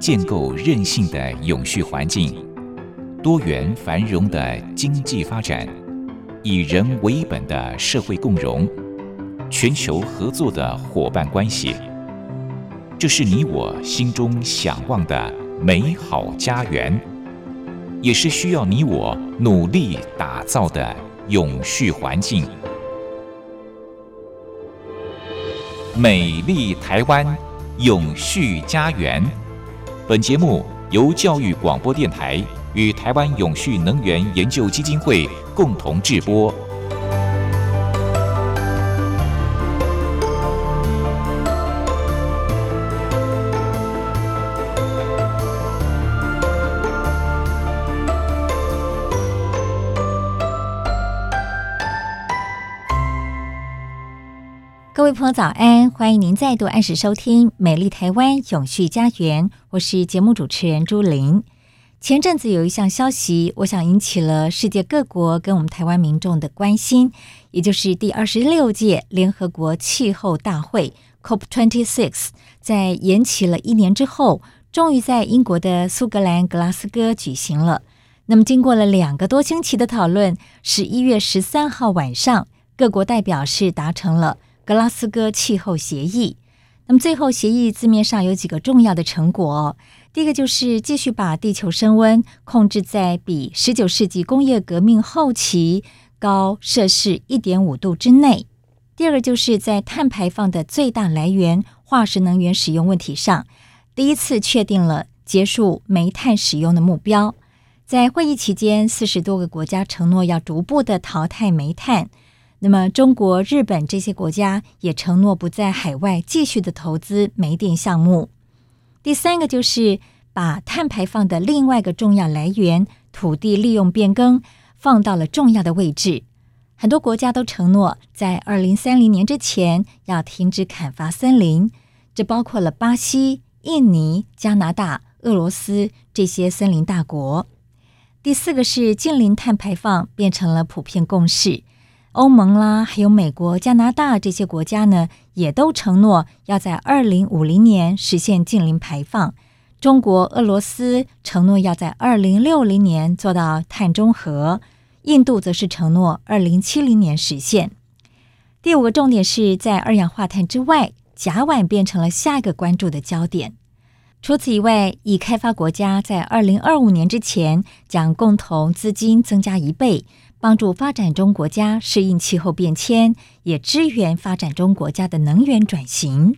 建构韧性的永续环境，多元繁荣的经济发展，以人为本的社会共融，全球合作的伙伴关系，这是你我心中向往的美好家园，也是需要你我努力打造的永续环境。美丽台湾，永续家园。本节目由教育广播电台与台湾永续能源研究基金会共同制播。各位朋友早安，欢迎您再度按时收听《美丽台湾永续家园》，我是节目主持人朱琳。前阵子有一项消息，我想引起了世界各国跟我们台湾民众的关心，也就是第二十六届联合国气候大会 （COP26） 在延期了一年之后，终于在英国的苏格兰格拉斯哥举行了。那么，经过了两个多星期的讨论，十一月十三号晚上，各国代表是达成了。格拉斯哥气候协议，那么最后协议字面上有几个重要的成果。第一个就是继续把地球升温控制在比十九世纪工业革命后期高摄氏一点五度之内。第二个就是在碳排放的最大来源化石能源使用问题上，第一次确定了结束煤炭使用的目标。在会议期间，四十多个国家承诺要逐步的淘汰煤炭。那么，中国、日本这些国家也承诺不在海外继续的投资煤电项目。第三个就是把碳排放的另外一个重要来源——土地利用变更，放到了重要的位置。很多国家都承诺在二零三零年之前要停止砍伐森林，这包括了巴西、印尼、加拿大、俄罗斯这些森林大国。第四个是净零碳排放变成了普遍共识。欧盟啦，还有美国、加拿大这些国家呢，也都承诺要在二零五零年实现净零排放。中国、俄罗斯承诺要在二零六零年做到碳中和，印度则是承诺二零七零年实现。第五个重点是在二氧化碳之外，甲烷变成了下一个关注的焦点。除此以外，已开发国家在二零二五年之前将共同资金增加一倍。帮助发展中国家适应气候变迁，也支援发展中国家的能源转型。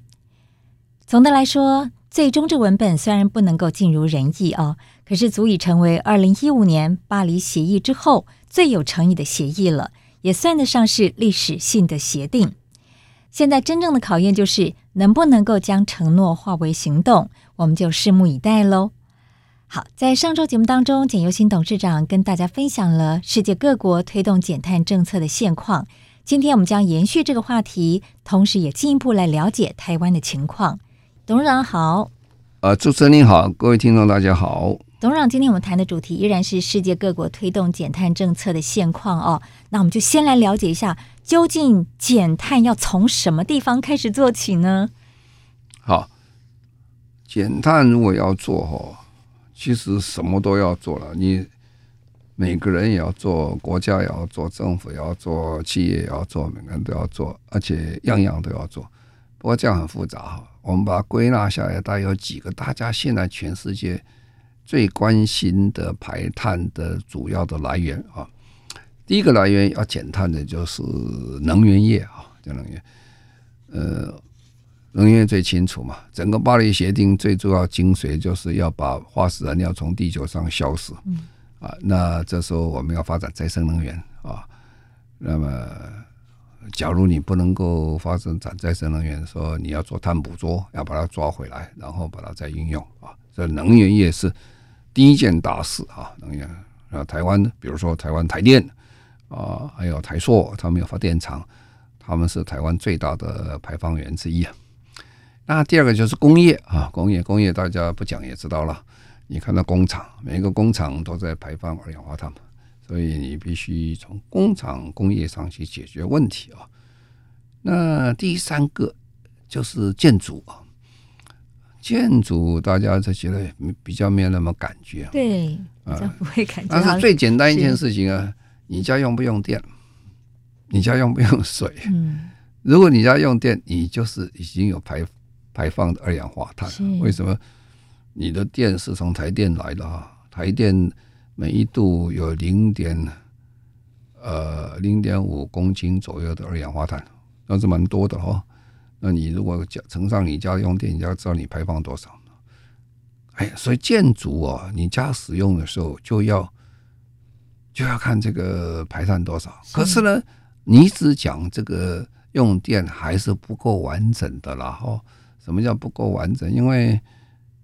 总的来说，最终这文本虽然不能够尽如人意哦，可是足以成为二零一五年巴黎协议之后最有诚意的协议了，也算得上是历史性的协定。现在真正的考验就是能不能够将承诺化为行动，我们就拭目以待喽。好，在上周节目当中，简尤新董事长跟大家分享了世界各国推动减碳政策的现况。今天我们将延续这个话题，同时也进一步来了解台湾的情况。董事长好，呃，主持人你好，各位听众大家好。董事长，今天我们谈的主题依然是世界各国推动减碳政策的现况哦。那我们就先来了解一下，究竟减碳要从什么地方开始做起呢？好，减碳如果要做哈。其实什么都要做了，你每个人也要做，国家也要做，政府也要做，企业也要做，每个人都要做，而且样样都要做。不过这样很复杂哈，我们把它归纳下来，大概有几个大家现在全世界最关心的排碳的主要的来源啊。第一个来源要减碳的就是能源业啊，叫能源，呃。能源最清楚嘛，整个巴黎协定最主要精髓就是要把化石燃料从地球上消失。嗯，啊，那这时候我们要发展再生能源啊。那么，假如你不能够发展再生能源，说你要做碳捕捉，要把它抓回来，然后把它再运用啊。这能源业是第一件大事啊。能源啊，台湾，比如说台湾台电啊，还有台塑，他们有发电厂，他们是台湾最大的排放源之一啊。那第二个就是工业啊，工业工业大家不讲也知道了。你看到工厂，每个工厂都在排放二氧化碳，所以你必须从工厂工业上去解决问题啊。那第三个就是建筑啊，建筑大家就觉得比较没有那么感觉，对，比较不会感觉。但是最简单一件事情啊，你家用不用电？你家用不用水？嗯，如果你家用电，你就是已经有排排放的二氧化碳。为什么？你的电是从台电来的啊？台电每一度有零点呃零点五公斤左右的二氧化碳，那是蛮多的哦。那你如果乘上你家用电，你要知道你排放多少。哎，所以建筑啊，你家使用的时候就要就要看这个排碳多少。可是呢，你只讲这个用电还是不够完整的啦。哦，什么叫不够完整？因为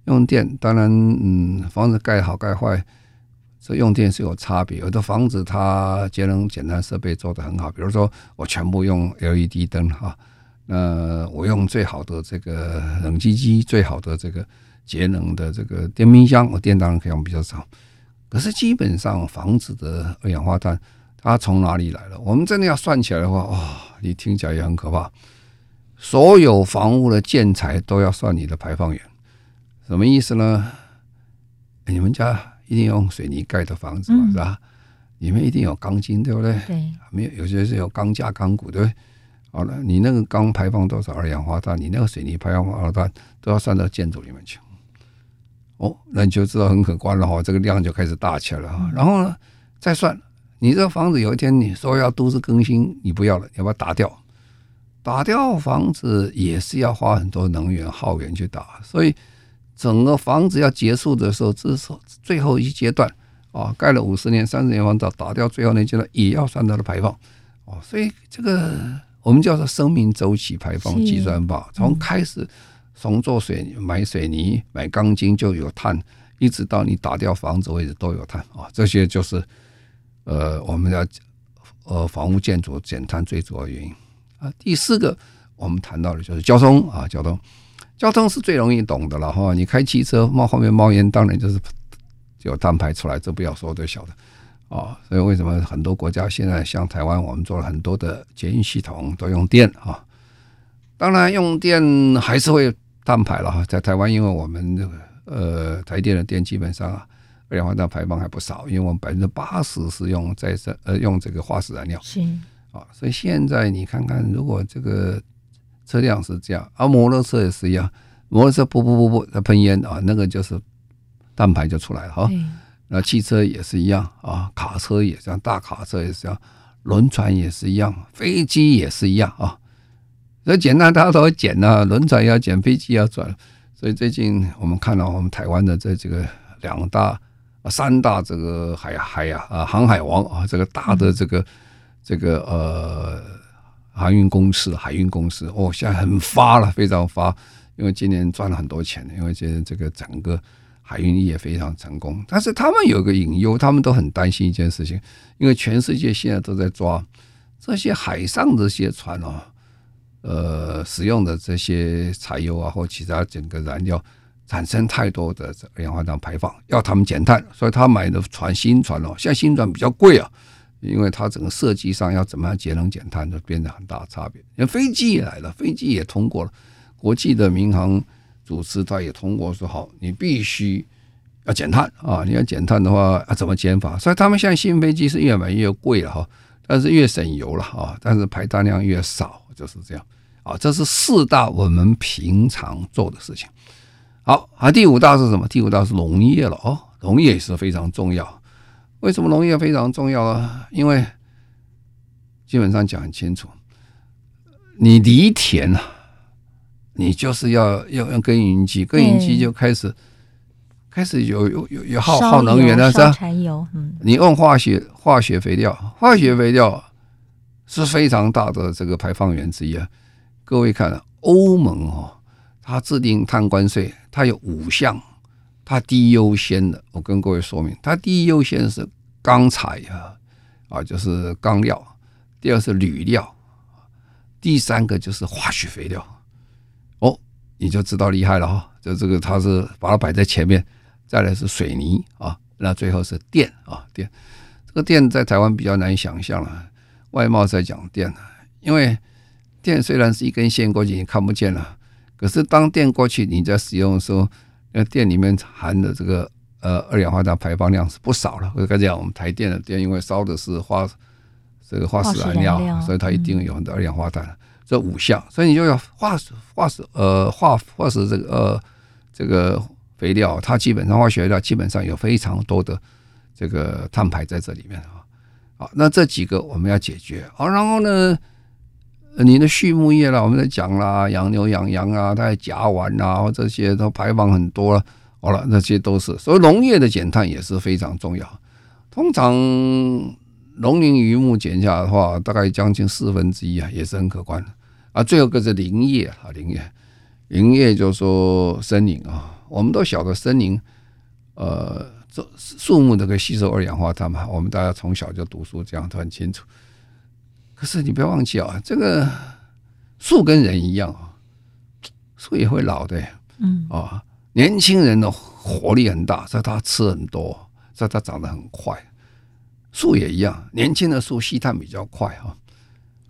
用电，当然，嗯，房子盖好盖坏，这用电是有差别。有的房子它节能减碳设备做得很好，比如说我全部用 LED 灯哈。那我用最好的这个冷气机，最好的这个节能的这个电冰箱，我电当然可以用比较少。可是基本上房子的二氧化碳，它从哪里来的？我们真的要算起来的话，哦，你听起来也很可怕。所有房屋的建材都要算你的排放源，什么意思呢？你们家一定用水泥盖的房子嘛，是吧？里面一定有钢筋，对不对？对，没有，有些是有钢架、钢骨，对不对？好了，你那个钢排放多少二氧化碳？你那个水泥排放二氧化碳都要算到建筑里面去。哦，那你就知道很可观了哈，这个量就开始大起来了哈。然后呢，再算，你这个房子有一天你说要都市更新，你不要了，你要把它打掉？打掉房子也是要花很多能源耗源去打，所以整个房子要结束的时候，这是最后一阶段啊，盖了五十年、三十年房子打掉最后那阶段也要算它的排放哦，所以这个。我们叫做生命周期排放计算法，从开始从做水买水泥买钢筋就有碳，一直到你打掉房子为止都有碳啊。这些就是呃我们要呃房屋建筑减碳最主要原因啊。第四个我们谈到的就是交通啊，交通交通是最容易懂的了哈。你开汽车冒后面冒烟，当然就是有碳排出来，这不要说都晓得。啊，所以为什么很多国家现在像台湾，我们做了很多的捷运系统都用电啊？当然用电还是会碳排了哈。在台湾，因为我们这个呃台电的电基本上二氧化碳排放还不少，因为我们百分之八十是用再生呃用这个化石燃料。是啊，所以现在你看看，如果这个车辆是这样，啊摩托车也是一样，摩托车不不不不它喷烟啊，那个就是碳排就出来了哈。那汽车也是一样啊，卡车也这样，大卡车也是这样，轮船也是一样，飞机也是一样啊。所以简单，大家都会减啊，轮船要减，飞机要转。所以最近我们看到我们台湾的这这个两大、三大这个海海呀啊航海王啊，这个大的这个这个呃航运公司、海运公司哦，现在很发了，非常发，因为今年赚了很多钱，因为现在这个整个。海运业非常成功，但是他们有个隐忧，他们都很担心一件事情，因为全世界现在都在抓这些海上这些船哦，呃，使用的这些柴油啊或其他整个燃料产生太多的二氧化碳排放，要他们减碳，所以他买的船新船哦，现在新船比较贵啊，因为它整个设计上要怎么样节能减碳，就变得很大差别。因为飞机也来了，飞机也通过了国际的民航。组织他也通过说好，你必须要减碳啊！你要减碳的话，啊，怎么减法？所以他们现在新飞机是越买越贵了哈，但是越省油了啊，但是排碳量越少，就是这样啊。这是四大我们平常做的事情。好，啊，第五大是什么？第五大是农业了哦，农业也是非常重要。为什么农业非常重要啊？因为基本上讲很清楚，你犁田啊。你就是要要用耕耘机，耕耘机就开始开始有有有有耗耗能源了，是吧？柴油，嗯，你用化学化学肥料，化学肥料是非常大的这个排放源之一啊。各位看，欧盟哦，它制定碳关税，它有五项，它第一优先的，我跟各位说明，它第一优先是钢材啊，啊，就是钢料；第二是铝料，第三个就是化学肥料。哦你就知道厉害了哈，就这个它是把它摆在前面，再来是水泥啊，那最后是电。啊电，这个电在台湾比较难以想象了，外贸在讲电呢，因为电虽然是一根线过去你看不见了，可是当电过去，你在使用的时候，那电里面含的这个呃二氧化碳排放量是不少了。我刚才讲，我们台电的电，因为烧的是化这个化石燃料，料所以它一定有很多二氧化碳。嗯、这五项，所以你就要化石化石呃化化石这个呃这个肥料，它基本上化学肥料基本上有非常多的这个碳排在这里面啊。好，那这几个我们要解决。好，然后呢？你的畜牧业啦，我们在讲啦，养牛养羊啊，它还甲烷啊，这些都排放很多了。好了，那些都是，所以农业的减碳也是非常重要。通常农林渔牧减下来的话，大概将近四分之一啊，也是很可观的啊。最后一个是林业啊，林业，林业就是说森林啊，我们都晓得森林，呃，这树木都可以吸收二氧化碳嘛，我们大家从小就读书，这样都很清楚。可是你不要忘记啊，这个树跟人一样啊，树也会老的，嗯啊，年轻人的活力很大，所以他吃很多，所以他长得很快。树也一样，年轻的树吸碳比较快啊，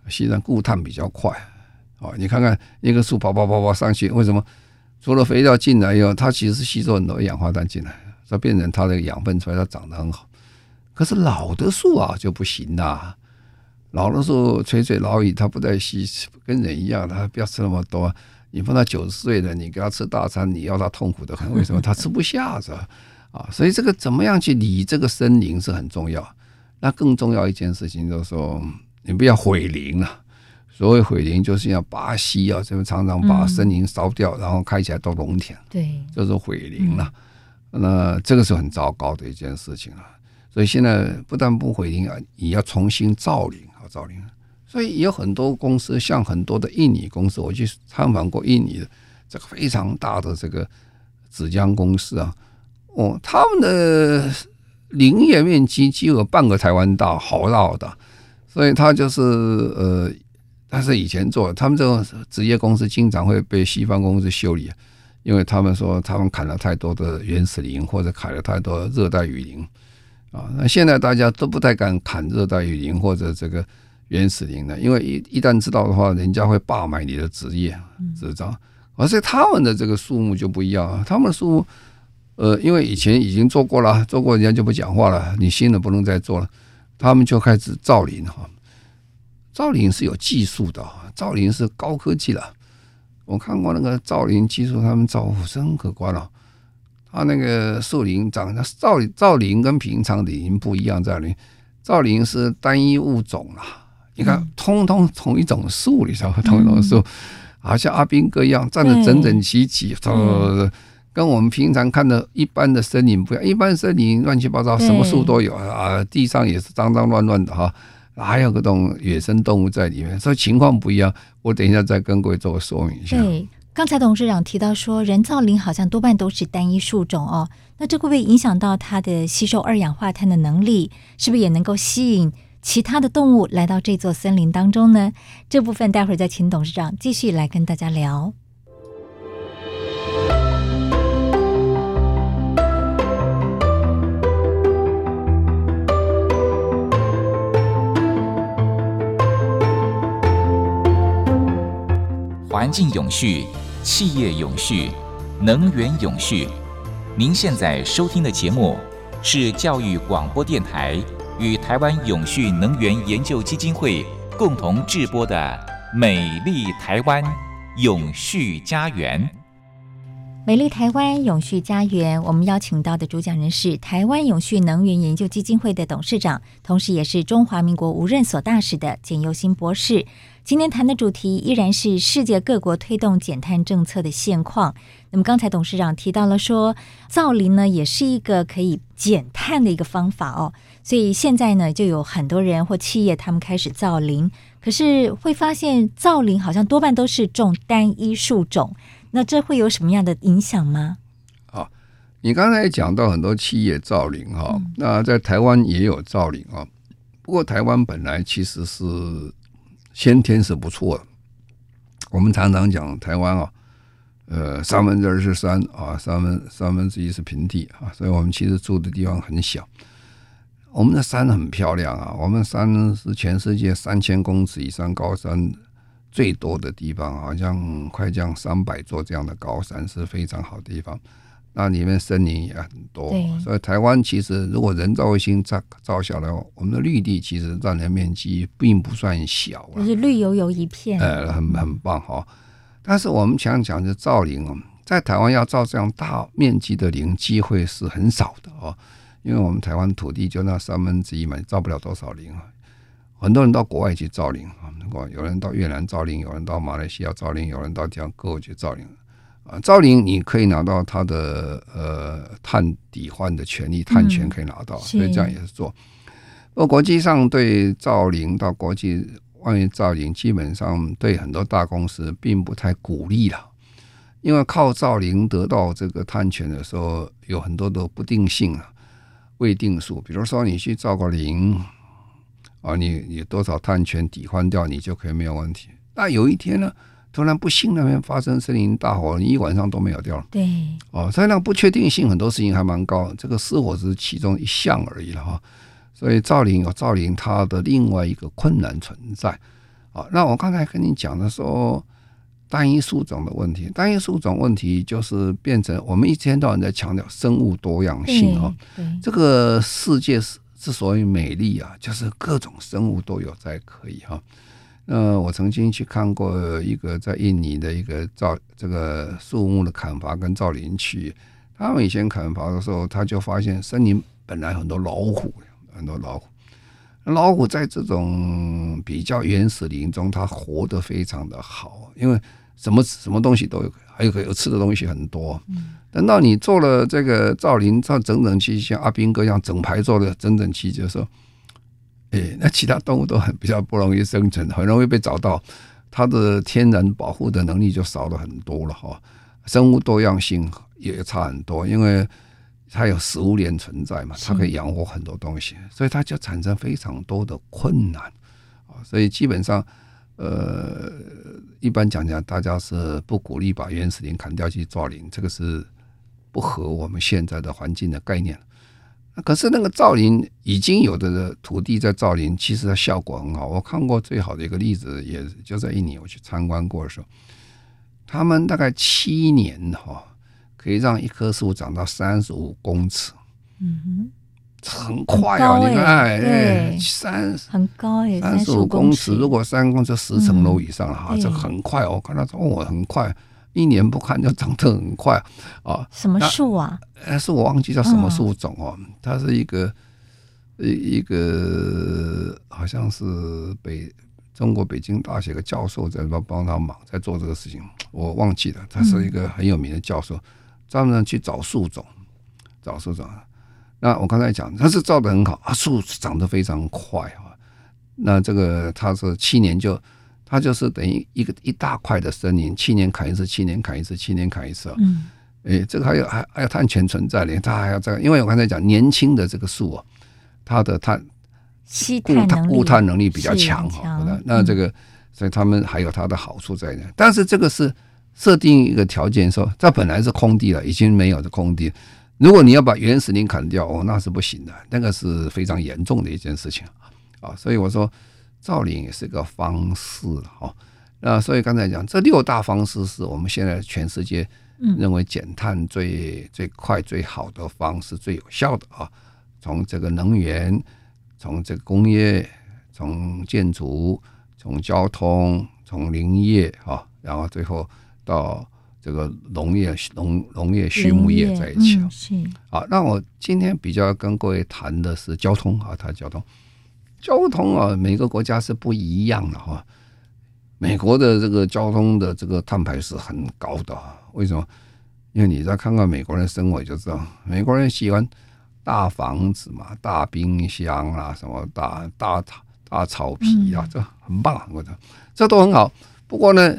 吸碳固碳比较快啊。你看看一个树跑跑跑跑上去，为什么？除了肥料进来以后，它其实是吸收很多二氧化碳进来，所以变成它的养分出来，它长得很好。可是老的树啊就不行啦。老的时候垂垂老矣，他不再吸，跟人一样，他不要吃那么多。你碰到九十岁的，你给他吃大餐，你要他痛苦的很。为什么？他吃不下是吧？啊，所以这个怎么样去理这个森林是很重要。那更重要一件事情就是说，你不要毁林了。所谓毁林，就是要巴西啊，这个常常把森林烧掉，然后开起来都农田，对，就是毁林了。那这个是很糟糕的一件事情啊。所以现在不但不毁林啊，也要重新造林。造林，所以有很多公司，像很多的印尼公司，我去参访过印尼的这个非常大的这个纸浆公司啊，哦，他们的林业面积只有半个台湾大，好大好大，所以他就是呃，但是以前做他们这种职业公司，经常会被西方公司修理，因为他们说他们砍了太多的原始林，或者砍了太多热带雨林。啊，那现在大家都不太敢砍热带雨林或者这个原始林了，因为一一旦知道的话，人家会罢买你的职业执照。而且他们的这个树木就不一样啊，他们的树木，呃，因为以前已经做过了，做过人家就不讲话了，你新的不能再做了，他们就开始造林哈。造林是有技术的，造林是高科技了。我看过那个造林技术，他们造真可观了。它那个树林长，那造造林跟平常的林不一样，造林造林是单一物种啦。你看，通通同一种树，你知道吗？同一种树，好像阿兵哥一样站得整整齐齐，呃，跟我们平常看的一般的森林不一样。一般森林乱七八糟，什么树都有啊，地上也是脏脏乱乱的哈，还有各种野生动物在里面，所以情况不一样。我等一下再跟各位做个说明一下。刚才董事长提到说，人造林好像多半都是单一树种哦，那这会不会影响到它的吸收二氧化碳的能力？是不是也能够吸引其他的动物来到这座森林当中呢？这部分待会儿再请董事长继续来跟大家聊。环境永续。企业永续，能源永续。您现在收听的节目是教育广播电台与台湾永续能源研究基金会共同制播的《美丽台湾永续家园》。美丽台湾永续家园，我们邀请到的主讲人是台湾永续能源研究基金会的董事长，同时也是中华民国无任所大使的简尤新博士。今天谈的主题依然是世界各国推动减碳政策的现况。那么刚才董事长提到了说，造林呢也是一个可以减碳的一个方法哦。所以现在呢就有很多人或企业他们开始造林，可是会发现造林好像多半都是种单一树种，那这会有什么样的影响吗？啊，你刚才讲到很多企业造林哈，嗯、那在台湾也有造林啊。不过台湾本来其实是。先天是不错的，我们常常讲台湾啊，呃，三分之二是山啊，三分三分之一是平地啊，所以我们其实住的地方很小。我们的山很漂亮啊，我们山是全世界三千公尺以上高山最多的地方，好像快将三百座这样的高山是非常好的地方。那里面森林也很多，所以台湾其实如果人造卫星照照下来，我们的绿地其实占的面积并不算小，就是绿油油一片，呃，很很棒哈。但是我们想讲就造林哦，在台湾要造这样大面积的林，机会是很少的哦，因为我们台湾土地就那三分之一嘛，造不了多少林啊。很多人到国外去造林啊，有人到越南造林，有人到马来西亚造林，有人到这样各国去造林。啊，造林你可以拿到他的呃碳抵换的权利，碳权可以拿到，嗯、所以这样也是做。不过国际上对造林到国际外面造林，基本上对很多大公司并不太鼓励了，因为靠造林得到这个碳权的时候，有很多的不定性啊，未定数。比如说你去造个林啊，你你多少碳权抵换掉，你就可以没有问题。那有一天呢？突然不幸那边发生森林大火，你一晚上都没有掉了。对，哦，所以那不确定性很多事情还蛮高。这个失火只是其中一项而已了哈。所以造林有造林它的另外一个困难存在。啊，那我刚才跟你讲的说单一树种的问题，单一树种问题就是变成我们一天到晚在强调生物多样性啊。这个世界是之所以美丽啊，就是各种生物都有在可以哈。那，我曾经去看过一个在印尼的一个造这个树木的砍伐跟造林区，他们以前砍伐的时候，他就发现森林本来很多老虎，很多老虎，老虎在这种比较原始林中，它活得非常的好，因为什么什么东西都有，还有可有吃的东西很多。等到你做了这个造林，造整整齐，像阿兵哥一样整排做的整整齐齐的时候。哎，那其他动物都很比较不容易生存，很容易被找到，它的天然保护的能力就少了很多了哈。生物多样性也差很多，因为它有食物链存在嘛，它可以养活很多东西，所以它就产生非常多的困难啊。所以基本上，呃，一般讲讲，大家是不鼓励把原始林砍掉去造林，这个是不合我们现在的环境的概念。可是那个造林已经有的土地在造林，其实它效果很好。我看过最好的一个例子，也就在一年，我去参观过的时候，他们大概七年哈，可以让一棵树长到三十五公尺。嗯哼，很快啊！你看，哎，三很高哎，三十五公尺，如果三公尺十层楼以上哈，这很快。我看到说，哦，很快。一年不看就长得很快啊！什么树啊？呃，是我忘记叫什么树种哦。它是一个一一个好像是北中国北京大学的教授在帮帮他忙，在做这个事情，我忘记了。他是一个很有名的教授，专门去找树种，找树种。那我刚才讲，他是造的很好啊，树长得非常快啊。那这个他是七年就。它就是等于一个一大块的森林，七年砍一次，七年砍一次，七年砍一次。嗯，诶，这个还有还还有碳权存在的，它还要这个，因为我刚才讲年轻的这个树啊，它的碳吸碳能力固碳能力比较强哈。那这个，所以他们还有它的好处在那。但是这个是设定一个条件说，这本来是空地了，已经没有的空地，如果你要把原始林砍掉哦，那是不行的，那个是非常严重的一件事情啊。所以我说。造林也是个方式哈，那所以刚才讲这六大方式是我们现在全世界认为减碳最最快最好的方式，最有效的啊。从这个能源，从这个工业，从建筑，从交通，从林业啊，然后最后到这个农业、农农业、畜牧业在一起啊。是啊，那我今天比较跟各位谈的是交通啊，谈交通。交通啊，每个国家是不一样的哈。美国的这个交通的这个碳排是很高的，为什么？因为你再看看美国人的生活就知道，美国人喜欢大房子嘛，大冰箱啊，什么大大大草皮啊，这很棒，我觉得这都很好。不过呢，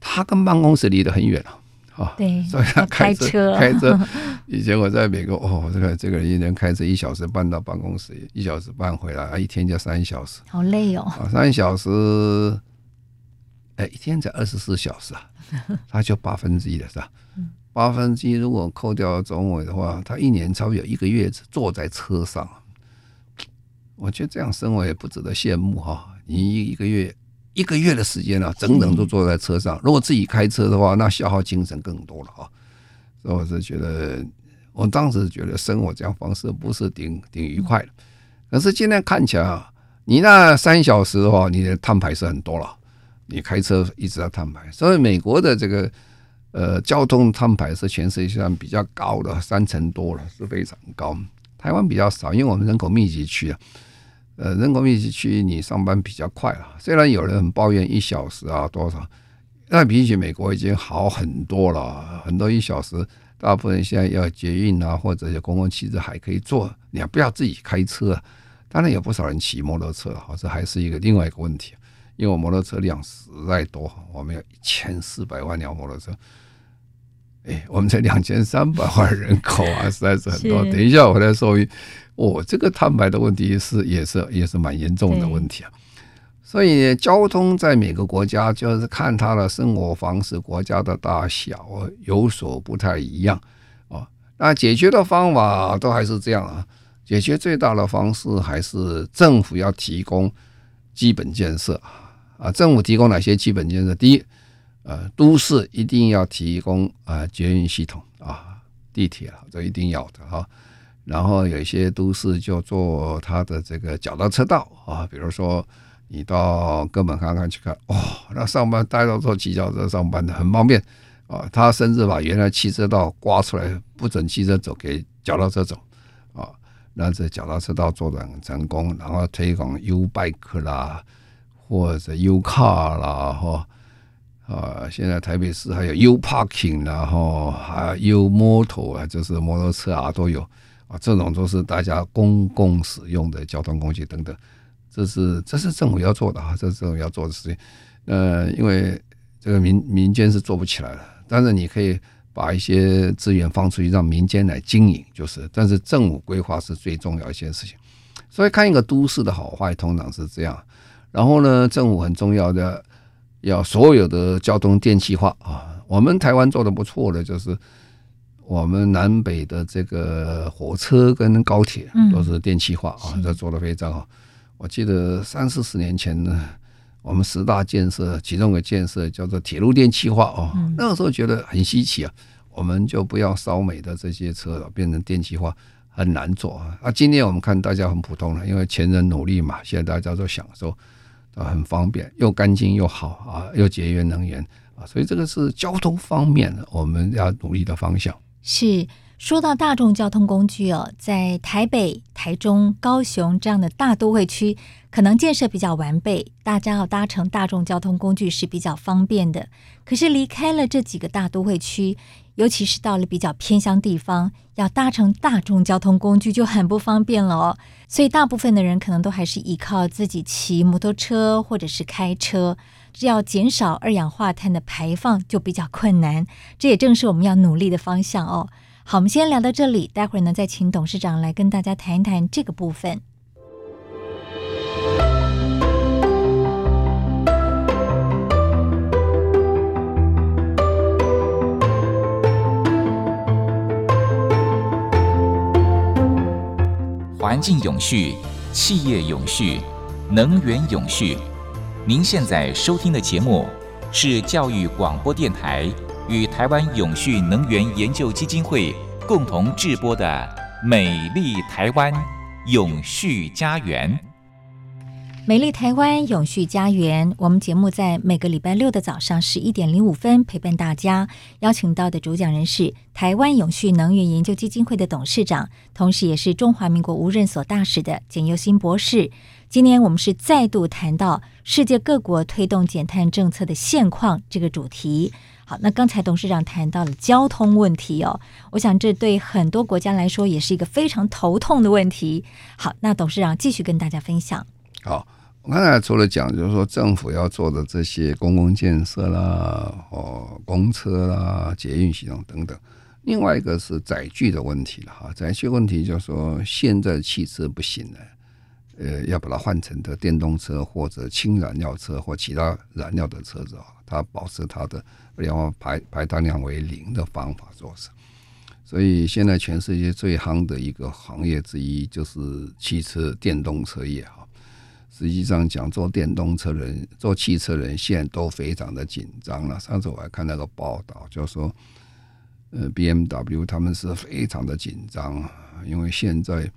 他跟办公室离得很远啊。啊，对，所以他开车开车。以前我在美国，哦，这个这个人一天开车一小时半到办公室，一小时半回来，一天就三小时，好累哦。三小时，哎，一天才二十四小时啊，他就八分之一了，是吧？八分之一如果扣掉总尾的话，他一年差不多有一个月坐在车上。我觉得这样生活也不值得羡慕哈。你一个月一个月的时间呢，整整都坐在车上。如果自己开车的话，那消耗精神更多了哈。所以我是觉得，我当时觉得生活这样方式不是挺挺愉快的。可是今天看起来啊，你那三小时的话，你的碳排是很多了。你开车一直在碳排，所以美国的这个呃交通碳排是全世界上比较高的，三成多了，是非常高。台湾比较少，因为我们人口密集区啊。呃，人口密集区你上班比较快了。虽然有人很抱怨一小时啊多少，但比起美国已经好很多了。很多一小时，大部分现在要捷运啊，或者有公共汽车还可以坐，你还不要自己开车。当然有不少人骑摩托车，好，这还是一个另外一个问题。因为我摩托车量实在多，我们有一千四百万辆摩托车。哎，我们才两千三百万人口啊，实在是很多。等一下我来说我。哦，这个碳排的问题是也是也是蛮严重的问题啊。所以交通在每个国家就是看他的生活方式、国家的大小有所不太一样啊。那解决的方法都还是这样啊。解决最大的方式还是政府要提供基本建设啊。政府提供哪些基本建设？第一，呃，都市一定要提供啊捷运系统啊，地铁啊，这一定要的哈。然后有一些都市就做它的这个脚踏车道啊，比如说你到哥本哈根去看，哦，那上班大家都坐骑脚车上班的，很方便啊。他甚至把原来汽车道刮出来，不准汽车走，给脚踏车走啊。那这脚踏车道做得很成功，然后推广 U bike 啦，或者 U car 啦，哈啊。现在台北市还有 U parking 然后还有 U motor 啊，就是摩托车啊都有。啊，这种都是大家公共使用的交通工具等等，这是这是政府要做的啊，这是政府要做的事情。呃，因为这个民民间是做不起来的，但是你可以把一些资源放出去，让民间来经营，就是。但是政府规划是最重要一件事情。所以看一个都市的好坏，通常是这样。然后呢，政府很重要的要所有的交通电气化啊。我们台湾做的不错的就是。我们南北的这个火车跟高铁都是电气化啊，这做的非常好。我记得三四十年前呢，我们十大建设其中一个建设叫做铁路电气化哦，那个时候觉得很稀奇啊，我们就不要烧煤的这些车了，变成电气化很难做啊。啊，今天我们看大家很普通了，因为前人努力嘛，现在大家都享受啊，很方便，又干净又好啊，又节约能源啊，所以这个是交通方面我们要努力的方向。是说到大众交通工具哦，在台北、台中、高雄这样的大都会区，可能建设比较完备，大家要搭乘大众交通工具是比较方便的。可是离开了这几个大都会区，尤其是到了比较偏乡地方，要搭乘大众交通工具就很不方便了哦。所以大部分的人可能都还是依靠自己骑摩托车或者是开车。只要减少二氧化碳的排放就比较困难，这也正是我们要努力的方向哦。好，我们先聊到这里，待会儿呢再请董事长来跟大家谈一谈这个部分。环境永续，企业永续，能源永续。您现在收听的节目是教育广播电台与台湾永续能源研究基金会共同制播的《美丽台湾永续家园》。美丽台湾永续家园，我们节目在每个礼拜六的早上十一点零五分陪伴大家。邀请到的主讲人是台湾永续能源研究基金会的董事长，同时也是中华民国无任所大使的简又新博士。今年我们是再度谈到世界各国推动减碳政策的现况这个主题。好，那刚才董事长谈到了交通问题哦，我想这对很多国家来说也是一个非常头痛的问题。好，那董事长继续跟大家分享。好，我刚才除了讲，就是说政府要做的这些公共建设啦、哦公车啦、捷运系统等等，另外一个是载具的问题了哈。载具问题就是说，现在汽车不行了。呃，要把它换成的电动车或者氢燃料车或其他燃料的车子啊，它保持它的二氧化排排碳量为零的方法做事。所以现在全世界最夯的一个行业之一就是汽车电动车业哈。实际上讲做电动车人、做汽车人现在都非常的紧张了。上次我还看那个报道，就说，呃，BMW 他们是非常的紧张啊，因为现在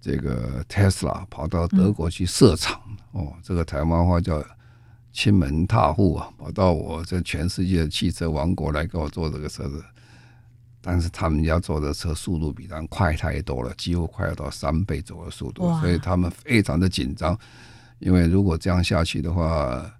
这个 Tesla 跑到德国去设厂，哦，这个台湾话叫亲门踏户啊，跑到我这全世界汽车王国来给我做这个车子。但是他们家做的车速度比咱快太多了，几乎快要到三倍左右速度，所以他们非常的紧张。因为如果这样下去的话，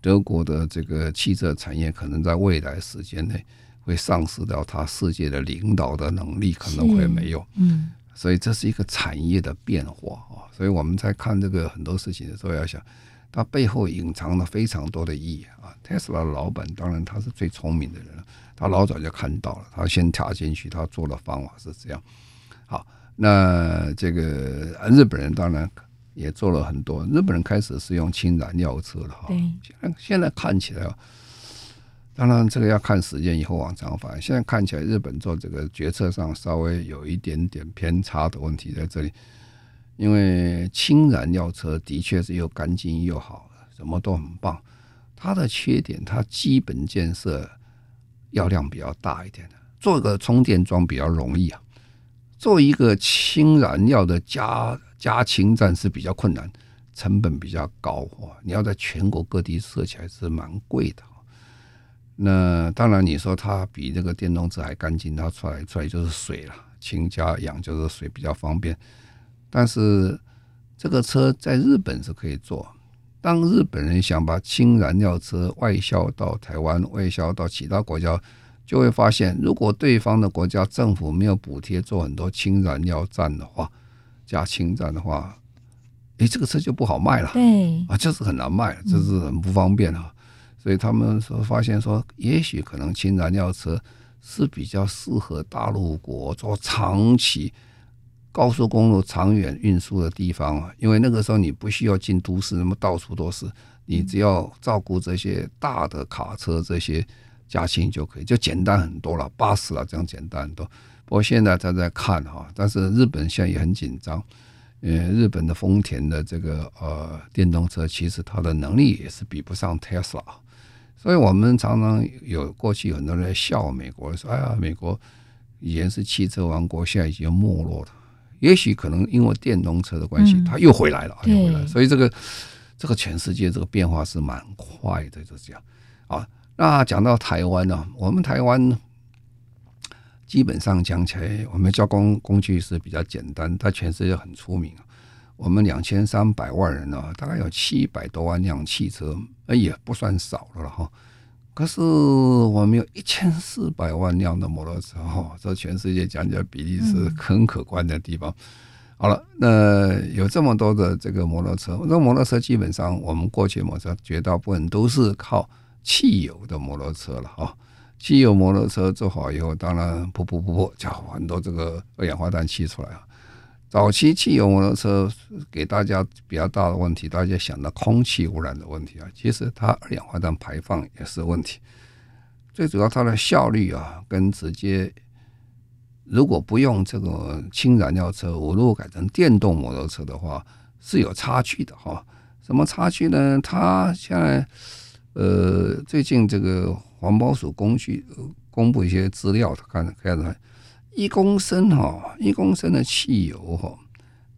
德国的这个汽车产业可能在未来时间内会丧失掉它世界的领导的能力，可能会没有。嗯，所以这是一个产业的变化啊。所以我们在看这个很多事情的时候，要想它背后隐藏了非常多的意义啊。特斯拉的老板当然他是最聪明的人。他老早就看到了，他先跳进去，他做的方法是这样。好，那这个日本人当然也做了很多。日本人开始是用氢燃料车了哈。现在现在看起来，当然这个要看时间以后往长反。现在看起来，日本做这个决策上稍微有一点点偏差的问题在这里，因为氢燃料车的确是又干净又好，什么都很棒。它的缺点，它基本建设。药量比较大一点的，做个充电桩比较容易啊。做一个氢燃料的加加氢站是比较困难，成本比较高啊。你要在全国各地设起来是蛮贵的。那当然，你说它比那个电动车还干净，它出来出来就是水了，氢加氧就是水，比较方便。但是这个车在日本是可以做。当日本人想把氢燃料车外销到台湾、外销到其他国家，就会发现，如果对方的国家政府没有补贴做很多氢燃料站的话，加氢站的话，诶，这个车就不好卖了。对啊，就是很难卖，就是很不方便啊。所以他们说发现说，也许可能氢燃料车是比较适合大陆国做长期。高速公路长远运输的地方啊，因为那个时候你不需要进都市，那么到处都是，你只要照顾这些大的卡车这些家禽就可以，就简单很多了，巴士啊这样简单很多。不过现在他在看哈，但是日本现在也很紧张，呃，日本的丰田的这个呃电动车其实它的能力也是比不上 Tesla，，所以我们常常有过去很多人在笑美国说，哎呀，美国以前是汽车王国，现在已经没落了。也许可能因为电动车的关系，它又回来了，又回来了。所以这个这个全世界这个变化是蛮快的，就是这样。啊，那讲到台湾呢，我们台湾基本上讲起来，我们交通工具是比较简单，在全世界很出名。我们两千三百万人呢，大概有七百多万辆汽车，也不算少了哈。可是我们有一千四百万辆的摩托车哈，这全世界讲起来比例是很可观的地方。好了，那有这么多的这个摩托车，那摩托车基本上我们过去摩托车绝大部分都是靠汽油的摩托车了哈。汽油摩托车做好以后，当然噗噗噗噗，叫很多这个二氧化碳气出来啊。早期汽油摩托车给大家比较大的问题，大家想到空气污染的问题啊，其实它二氧化碳排放也是问题。最主要它的效率啊，跟直接如果不用这个氢燃料车，我如果改成电动摩托车的话，是有差距的哈。什么差距呢？它现在呃，最近这个环保署工具公布一些资料，看看看。一公升哈，一公升的汽油哈，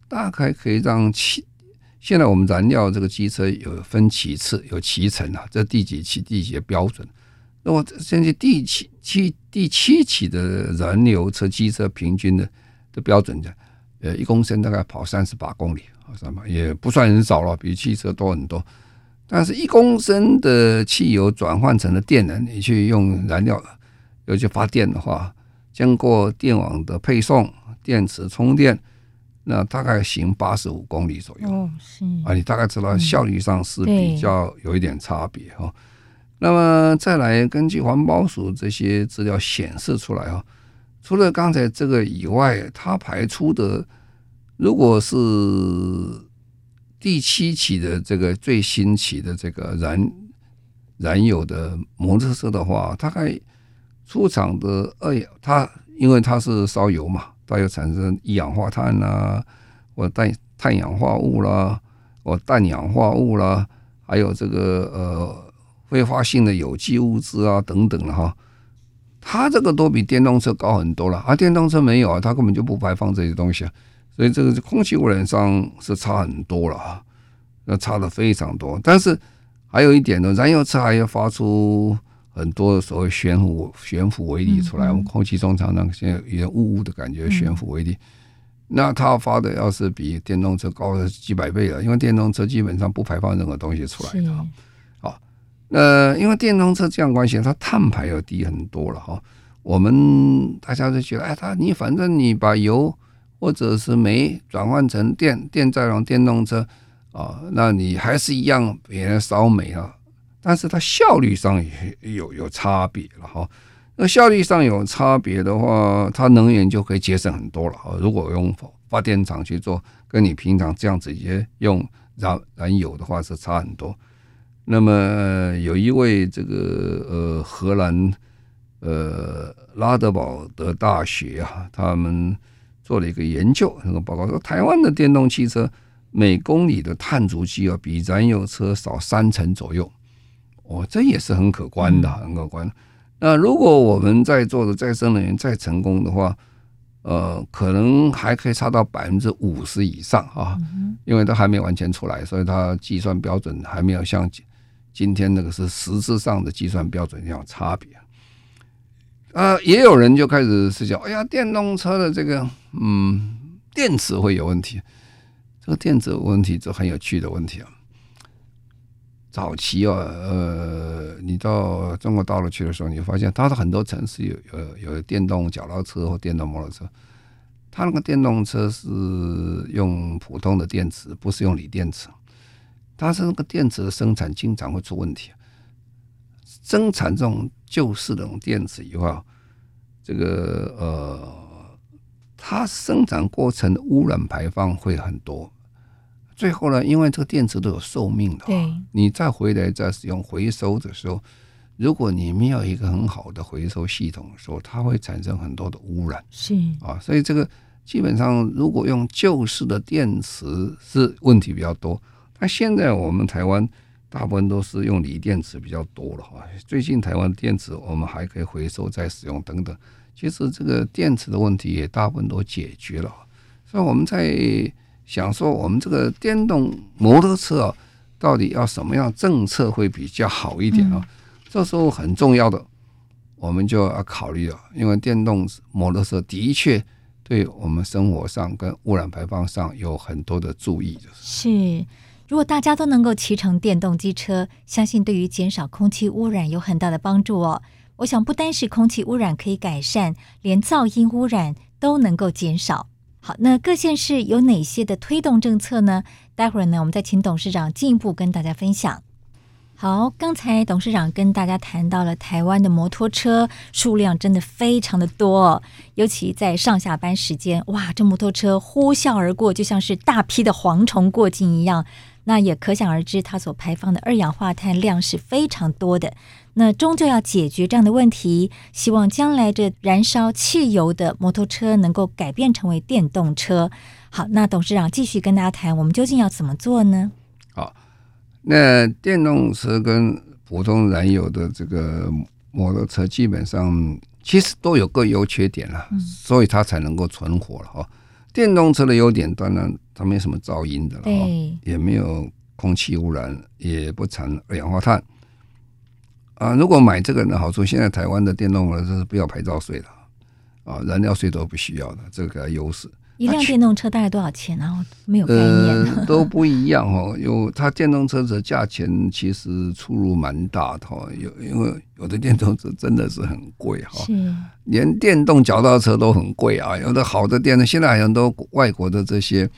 大概可以让汽。现在我们燃料这个机车有分期次，有七层啊，这第几期第几的标准。那么现在第七七第七期的燃油车机车平均的的标准的，呃，一公升大概跑三十八公里啊，什么也不算很少了，比汽车多很多。但是一公升的汽油转换成了电能，你去用燃料，又去发电的话。经过电网的配送、电池充电，那大概行八十五公里左右。哦，是啊，你大概知道效率上是比较有一点差别哈。那么再来，根据环保署这些资料显示出来哈，除了刚才这个以外，它排出的如果是第七期的这个最新期的这个燃燃油的摩托车的话，大概。出厂的二氧，它因为它是烧油嘛，它又产生一氧化碳啦，或者碳碳氧化物啦，或氮氧化物啦，还有这个呃挥发性的有机物质啊等等的哈，它这个都比电动车高很多了，而、啊、电动车没有啊，它根本就不排放这些东西啊，所以这个空气污染上是差很多了啊，那差的非常多。但是还有一点呢，燃油车还要发出很多所谓悬浮悬浮微粒出来，我们空气中常常现在有点雾雾的感觉，悬浮微粒。那它发的要是比电动车高了几百倍了，因为电动车基本上不排放任何东西出来的。好，那因为电动车这样关系，它碳排要低很多了哈。我们大家都觉得，哎，它你反正你把油或者是煤转换成电，电再用电动车啊，那你还是一样别人烧煤啊，但是它效率上也有有差别了哈。那效率上有差别的话，它能源就可以节省很多了啊！如果用发电厂去做，跟你平常这样直接用燃燃油的话是差很多。那么有一位这个呃荷兰呃拉德堡德大学啊，他们做了一个研究，那个报告说，台湾的电动汽车每公里的碳足迹啊，比燃油车少三成左右。哦，这也是很可观的，很可观。那如果我们在做的再生能源再成功的话，呃，可能还可以差到百分之五十以上啊，因为它还没完全出来，所以它计算标准还没有像今天那个是实质上的计算标准一样差别。呃，也有人就开始是讲，哎呀，电动车的这个嗯电池会有问题，这个电池有问题，就很有趣的问题啊。早期啊，呃，你到中国大陆去的时候，你发现它的很多城市有有有电动脚踏车或电动摩托车，它那个电动车是用普通的电池，不是用锂电池。它是那个电池的生产经常会出问题，生产这种旧式的这种电池以后，这个呃，它生产过程污染排放会很多。最后呢，因为这个电池都有寿命的，对，你再回来再使用回收的时候，如果你没有一个很好的回收系统的时候，它会产生很多的污染。是啊，所以这个基本上如果用旧式的电池是问题比较多。那现在我们台湾大部分都是用锂电池比较多了哈。最近台湾电池我们还可以回收再使用等等，其实这个电池的问题也大部分都解决了。所以我们在。想说我们这个电动摩托车啊，到底要什么样政策会比较好一点啊？这时候很重要的，我们就要考虑了，因为电动摩托车的确对我们生活上跟污染排放上有很多的注意。是，如果大家都能够骑乘电动机车，相信对于减少空气污染有很大的帮助哦。我想不单是空气污染可以改善，连噪音污染都能够减少。好，那各县市有哪些的推动政策呢？待会儿呢，我们再请董事长进一步跟大家分享。好，刚才董事长跟大家谈到了台湾的摩托车数量真的非常的多，尤其在上下班时间，哇，这摩托车呼啸而过，就像是大批的蝗虫过境一样。那也可想而知，它所排放的二氧化碳量是非常多的。那终究要解决这样的问题，希望将来这燃烧汽油的摩托车能够改变成为电动车。好，那董事长继续跟大家谈，我们究竟要怎么做呢？好，那电动车跟普通燃油的这个摩托车基本上其实都有各优缺点了，嗯、所以它才能够存活了哈。电动车的优点，当然它没什么噪音的了，对也没有空气污染，也不产二氧化碳。啊，如果买这个的好处，现在台湾的电动车是不要牌照税的，啊，燃料税都不需要的，这个优势。一辆电动车大概多少钱啊？没有概念。呃，都不一样哦。有它电动车的价钱其实出入蛮大的哈。有因为有的电动车真的是很贵哈，是连电动脚踏车都很贵啊。有的好的电动，现在很多外国的这些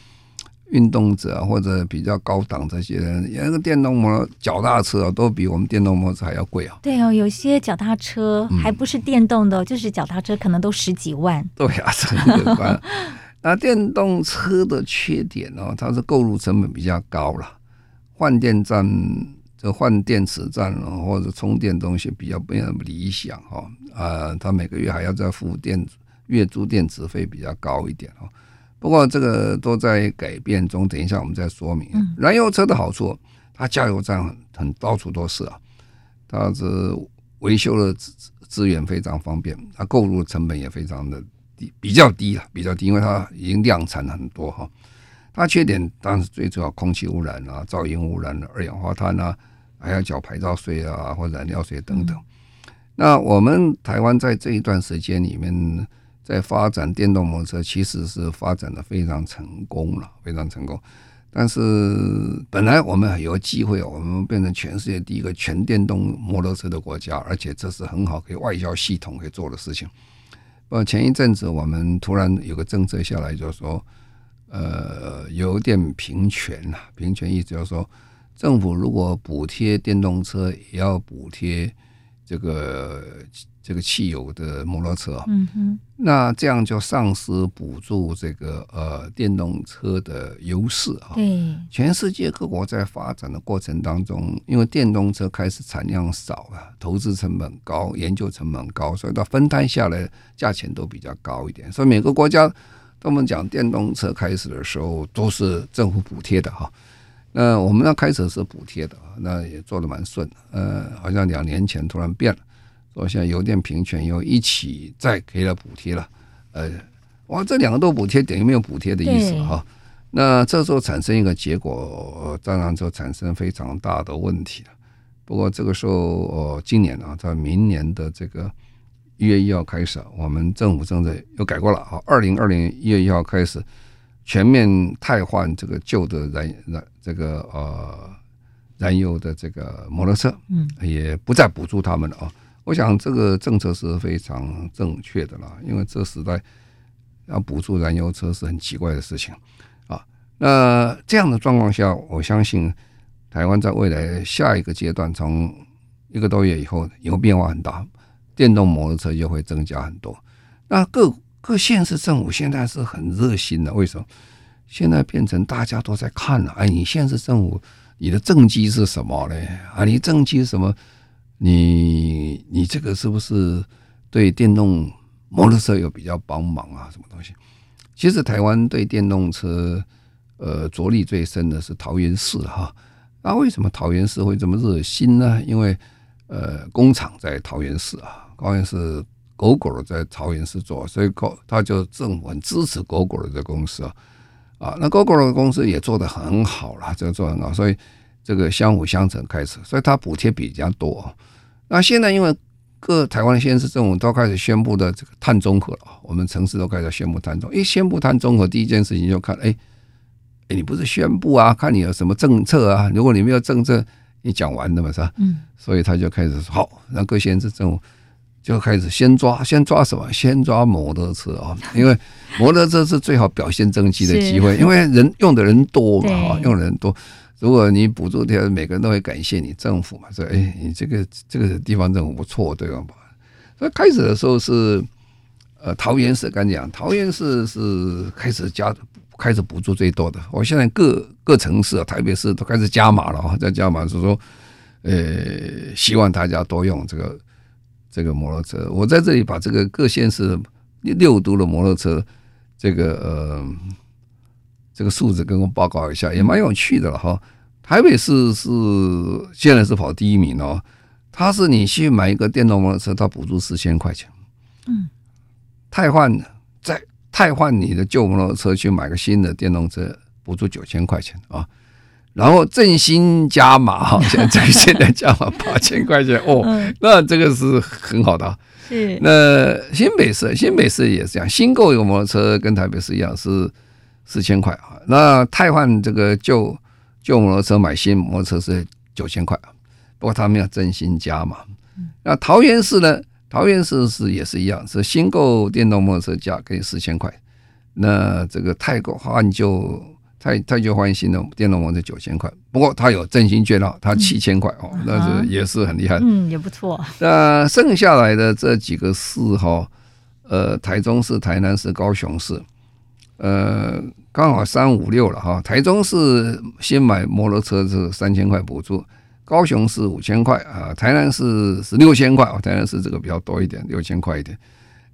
运动者或者比较高档这些人，那个电动摩脚踏车都比我们电动摩托车还要贵啊。对哦，有些脚踏车还不是电动的，嗯、就是脚踏车可能都十几万。对啊，真的。那电动车的缺点哦，它是购入成本比较高了，换电站这换电池站或者充电东西比较不那么理想哈啊，它每个月还要再付电月租电池费比较高一点哦。不过这个都在改变中，等一下我们再说明。燃油车的好处，它加油站很很到处都是啊，它是维修的资资源非常方便，它购入成本也非常的低，比较低了，比较低，因为它已经量产很多哈。它缺点当然是最主要空气污染啊、噪音污染、二氧化碳啊，还要缴牌照税啊或燃料税等等。那我们台湾在这一段时间里面。在发展电动摩托车，其实是发展的非常成功了，非常成功。但是本来我们有机会，我们变成全世界第一个全电动摩托车的国家，而且这是很好可以外交系统可以做的事情。呃，前一阵子我们突然有个政策下来，就是说，呃，有点平权呐，平权意思就是说，政府如果补贴电动车，也要补贴这个。这个汽油的摩托车，嗯哼，那这样就丧失补助这个呃电动车的优势啊。对，全世界各国在发展的过程当中，因为电动车开始产量少了，投资成本高，研究成本高，所以它分摊下来价钱都比较高一点。所以每个国家，他们讲电动车开始的时候都是政府补贴的哈。那我们那开始是补贴的，那也做的蛮顺。呃，好像两年前突然变了。说现在油电平权又一起再给了补贴了，呃，哇，这两个都补贴等于没有补贴的意思哈。那这时候产生一个结果，当然就产生非常大的问题了。不过这个时候，哦，今年啊，在明年的这个一月一号开始，我们政府政策又改过了啊，二零二零一月一号开始全面汰换这个旧的燃燃这个呃燃油的这个摩托车，嗯，也不再补助他们了啊。我想这个政策是非常正确的啦，因为这时代要补助燃油车是很奇怪的事情啊。那这样的状况下，我相信台湾在未来下一个阶段，从一个多月以后，以后变化很大，电动摩托车就会增加很多。那各各县市政府现在是很热心的，为什么？现在变成大家都在看了，哎，你县市政府你的政绩是什么嘞？啊，你政绩什么？你你这个是不是对电动摩托车有比较帮忙啊？什么东西？其实台湾对电动车呃着力最深的是桃园市哈。那为什么桃园市会这么热心呢？因为呃工厂在桃园市啊，桃园市狗狗在桃园市做，所以他就政府很支持狗狗的这公司啊。啊，那狗狗的公司也做得很好了，这个做得很好，所以这个相辅相成开始，所以它补贴比较多。那现在因为各台湾的县市政府都开始宣布的这个碳中和了，我们城市都开始宣布碳中和。一宣布碳中和，第一件事情就看，哎，哎，你不是宣布啊？看你有什么政策啊？如果你没有政策，你讲完的嘛，是吧？嗯。所以他就开始说，好，那各县市政府就开始先抓，先抓什么？先抓摩托车啊，因为 摩托车是最好表现政绩的机会，因为人用的人多嘛，哈，用的人多。如果你补助掉，每个人都会感谢你政府嘛，说哎，你这个这个地方政府不错，对吧？所以开始的时候是，呃，桃园市刚讲，桃园市是开始加开始补助最多的。我现在各各城市啊，台北市都开始加码了啊，在加码是说，呃，希望大家多用这个这个摩托车。我在这里把这个各县市六都的摩托车这个呃。这个数字跟我报告一下，也蛮有趣的了哈。台北市是现在是跑第一名哦，它是你去买一个电动摩托车，它补助四千块钱。嗯，汰换再汰换你的旧摩托车去买个新的电动车，补助九千块钱啊。然后振兴加码哈，现在现在加码八千块钱哦，那这个是很好的。是那新北市新北市也是这样，新购一个摩托车跟台北市一样是。四千块啊，那汰换这个旧旧摩托车买新摩托车是九千块啊，不过他们要振兴加嘛。那桃园市呢？桃园市是也是一样，是新购电动摩托车价给四千块，那这个汰换旧汰汰旧换新的电动摩托车九千块，不过它有振兴券啊，它七千块哦，那是也是很厉害，嗯，也不错。那剩下来的这几个市哈，呃，台中市、台南市、高雄市。呃，刚好三五六了哈。台中市先买摩托车是三千块补助，高雄市五千块啊，台南市是六千块，台南市这个比较多一点，六千块一点。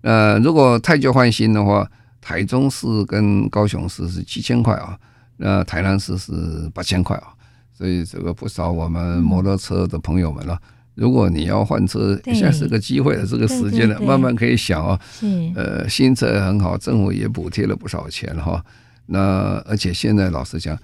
呃，如果太旧换新的话，台中市跟高雄市是七千块啊，那台南市是八千块啊。所以这个不少我们摩托车的朋友们啊，如果你要换车，现在是个机会了，这个时间了，慢慢可以想啊。是呃，新车很好，政府也补贴了不少钱哈。那而且现在老实讲，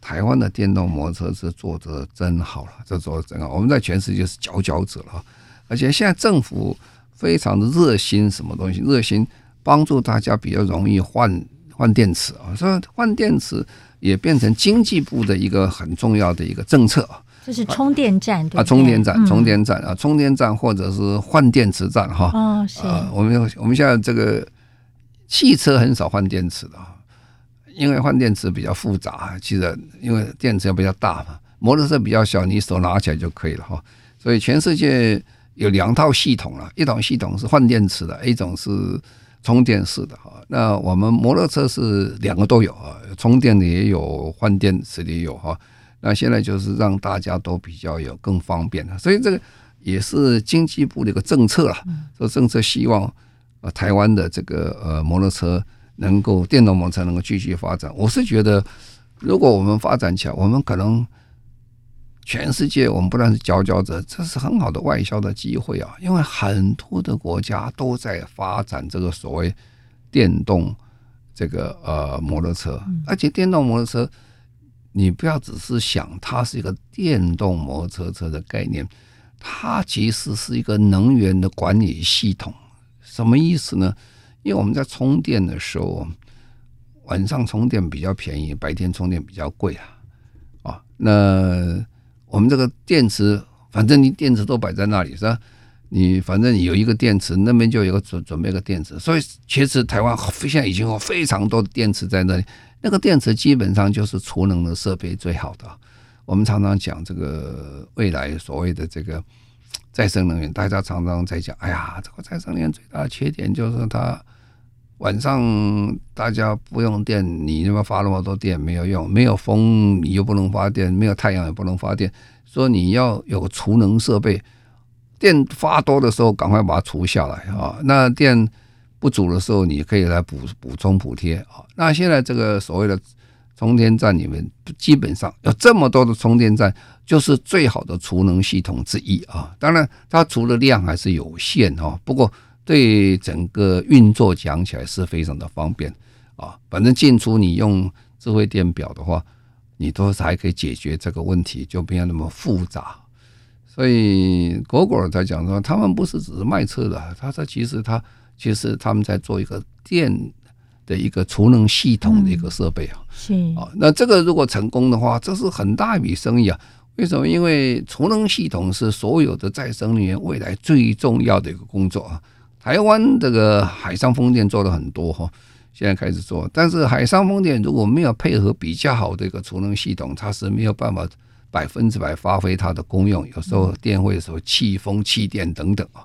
台湾的电动摩托车是做的真好了，这做的真好，我们在全世界是佼佼者了。而且现在政府非常的热心，什么东西热心帮助大家比较容易换换电池啊，所以换电池。也变成经济部的一个很重要的一个政策啊，就是充电站啊，充电站、充电站啊，充电站或者是换电池站哈。哦，是。啊，我们我们现在这个汽车很少换电池的，因为换电池比较复杂，其实因为电池要比较大嘛，摩托车比较小，你手拿起来就可以了哈。所以全世界有两套系统了，一种系统是换电池的，一种是。充电式的哈，那我们摩托车是两个都有啊，充电的也有，换电池的也有哈。那现在就是让大家都比较有更方便的，所以这个也是经济部的一个政策了。这政策希望呃台湾的这个呃摩托车能够电动摩托车能够继续发展。我是觉得，如果我们发展起来，我们可能。全世界，我们不但是佼佼者，这是很好的外销的机会啊！因为很多的国家都在发展这个所谓电动这个呃摩托车，而且电动摩托车，你不要只是想它是一个电动摩托车的概念，它其实是一个能源的管理系统。什么意思呢？因为我们在充电的时候，晚上充电比较便宜，白天充电比较贵啊！啊，那。我们这个电池，反正你电池都摆在那里是吧？你反正有一个电池，那边就有个准准备个电池。所以其实台湾现在已经有非常多的电池在那里。那个电池基本上就是储能的设备最好的。我们常常讲这个未来所谓的这个再生能源，大家常常在讲，哎呀，这个再生能源最大的缺点就是它。晚上大家不用电，你他妈发那么多电没有用，没有风你又不能发电，没有太阳也不能发电，说你要有个储能设备，电发多的时候赶快把它储下来啊，那电不足的时候你可以来补补充补贴啊。那现在这个所谓的充电站里面，基本上有这么多的充电站，就是最好的储能系统之一啊。当然它除了量还是有限哈，不过。对整个运作讲起来是非常的方便啊，反正进出你用智慧电表的话，你都还可以解决这个问题，就不要那么复杂。所以果果才讲说，他们不是只是卖车的，他说其实他其实他们在做一个电的一个储能系统的一个设备啊，是啊，那这个如果成功的话，这是很大一笔生意啊。为什么？因为储能系统是所有的再生能源未来最重要的一个工作啊。台湾这个海上风电做了很多哈，现在开始做，但是海上风电如果没有配合比较好的一个储能系统，它是没有办法百分之百发挥它的功用。有时候电会有时候气风、气电等等啊，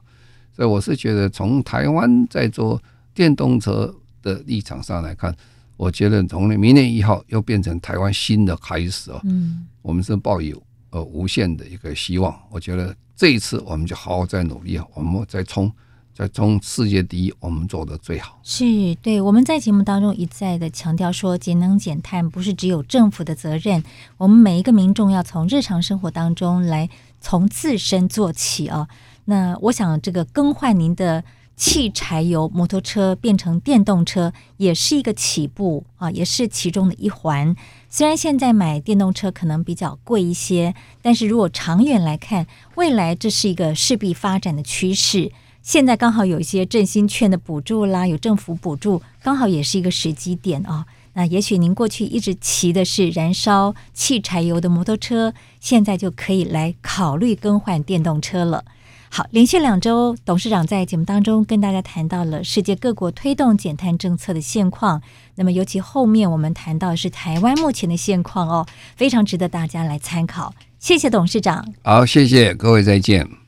所以我是觉得从台湾在做电动车的立场上来看，我觉得从明年一号又变成台湾新的开始啊。嗯，我们是抱有呃无限的一个希望。我觉得这一次我们就好好再努力，我们再冲。在从世界第一，我们做的最好。是对，我们在节目当中一再的强调说，节能减碳不是只有政府的责任，我们每一个民众要从日常生活当中来从自身做起啊。那我想，这个更换您的汽柴油摩托车变成电动车，也是一个起步啊，也是其中的一环。虽然现在买电动车可能比较贵一些，但是如果长远来看，未来这是一个势必发展的趋势。现在刚好有一些振兴券的补助啦，有政府补助，刚好也是一个时机点啊、那也许您过去一直骑的是燃烧汽柴油的摩托车，现在就可以来考虑更换电动车了。好，连续两周，董事长在节目当中跟大家谈到了世界各国推动减碳政策的现况。那么尤其后面我们谈到的是台湾目前的现况哦，非常值得大家来参考。谢谢董事长。好，谢谢各位，再见。